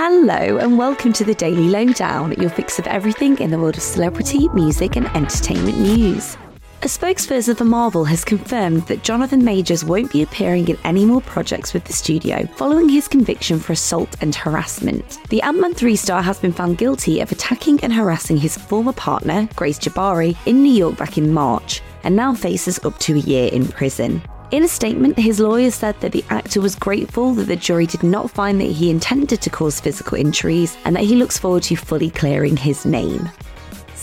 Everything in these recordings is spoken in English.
Hello, and welcome to the Daily Lowdown, your fix of everything in the world of celebrity, music, and entertainment news. A spokesperson for Marvel has confirmed that Jonathan Majors won't be appearing in any more projects with the studio following his conviction for assault and harassment. The Ant Man 3 star has been found guilty of attacking and harassing his former partner, Grace Jabbari, in New York back in March, and now faces up to a year in prison. In a statement, his lawyer said that the actor was grateful that the jury did not find that he intended to cause physical injuries and that he looks forward to fully clearing his name.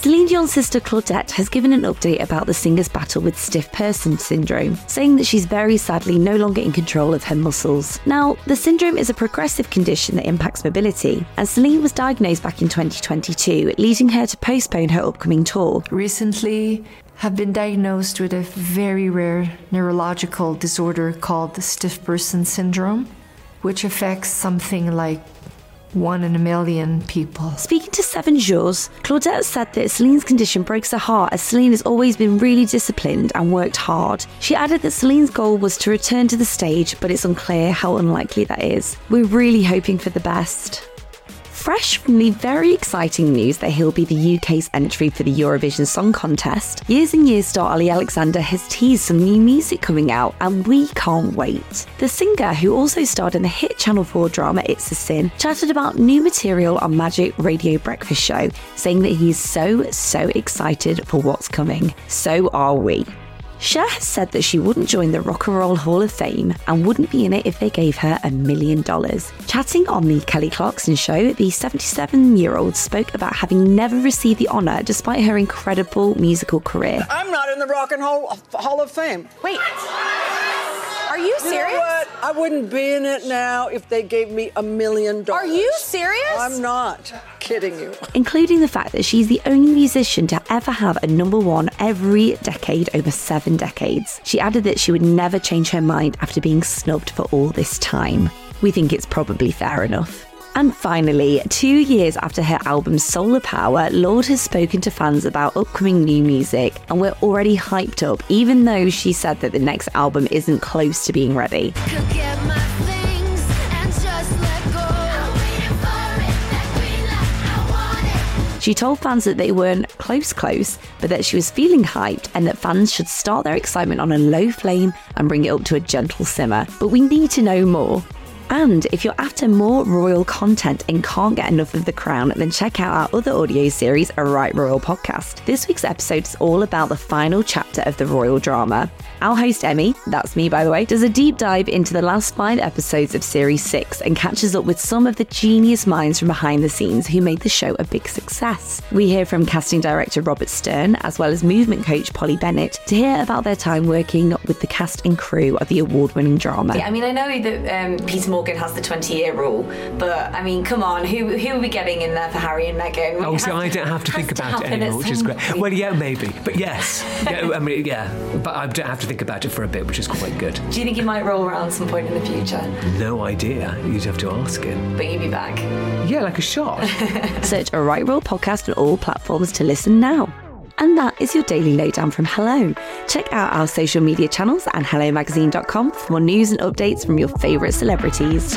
Celine Dion's sister Claudette has given an update about the singer's battle with stiff person syndrome, saying that she's very sadly no longer in control of her muscles. Now, the syndrome is a progressive condition that impacts mobility, and Celine was diagnosed back in 2022, leading her to postpone her upcoming tour. Recently, have been diagnosed with a very rare neurological disorder called the stiff person syndrome, which affects something like one in a million people. Speaking to Seven Jours, Claudette said that Celine's condition breaks her heart as Celine has always been really disciplined and worked hard. She added that Celine's goal was to return to the stage, but it's unclear how unlikely that is. We're really hoping for the best fresh from the very exciting news that he'll be the UK's entry for the Eurovision Song Contest, Years and Years star Olly Alexander has teased some new music coming out, and we can't wait. The singer, who also starred in the hit Channel 4 drama It's a Sin, chatted about new material on Magic Radio Breakfast Show, saying that he's so, so excited for what's coming. So are we. Cher has said that she wouldn't join the Rock and Roll Hall of Fame and wouldn't be in it if they gave her a million dollars. Chatting on the Kelly Clarkson show, the 77 year old spoke about having never received the honour despite her incredible musical career. I'm not in the Rock and Roll Hall of Fame. Wait. Are you serious? You know what? I wouldn't be in it now if they gave me a million dollars. Are you serious? I'm not kidding you. Including the fact that she's the only musician to ever have a number one every decade over seven decades. She added that she would never change her mind after being snubbed for all this time. We think it's probably fair enough. And finally, two years after her album Solar Power, Lorde has spoken to fans about upcoming new music, and we're already hyped up, even though she said that the next album isn't close to being ready. She told fans that they weren't close, close, but that she was feeling hyped and that fans should start their excitement on a low flame and bring it up to a gentle simmer. But we need to know more. And if you're after more royal content and can't get enough of The Crown, then check out our other audio series, A Right Royal Podcast. This week's episode is all about the final chapter of the royal drama. Our host, Emmy, that's me by the way, does a deep dive into the last five episodes of Series 6 and catches up with some of the genius minds from behind the scenes who made the show a big success. We hear from casting director Robert Sterne, as well as movement coach Polly Bennett, to hear about their time working with the cast and crew of the award winning drama. Yeah, I mean, I know that um, Peter has the 20 year rule, but I mean, come on, who who are we getting in there for Harry and Meghan? Oh, so I don't have to think about it anymore, which is great. Well, yeah, maybe, but yes, yeah, I mean, yeah, but I don't have to think about it for a bit, which is quite good. Do you think he might roll around some point in the future? No idea. You'd have to ask him. But you'd be back. Yeah, like a shot. Search a Right Royal podcast on all platforms to listen now. And that is your daily lowdown from Hello. Check out our social media channels and HelloMagazine.com for more news and updates from your favourite celebrities.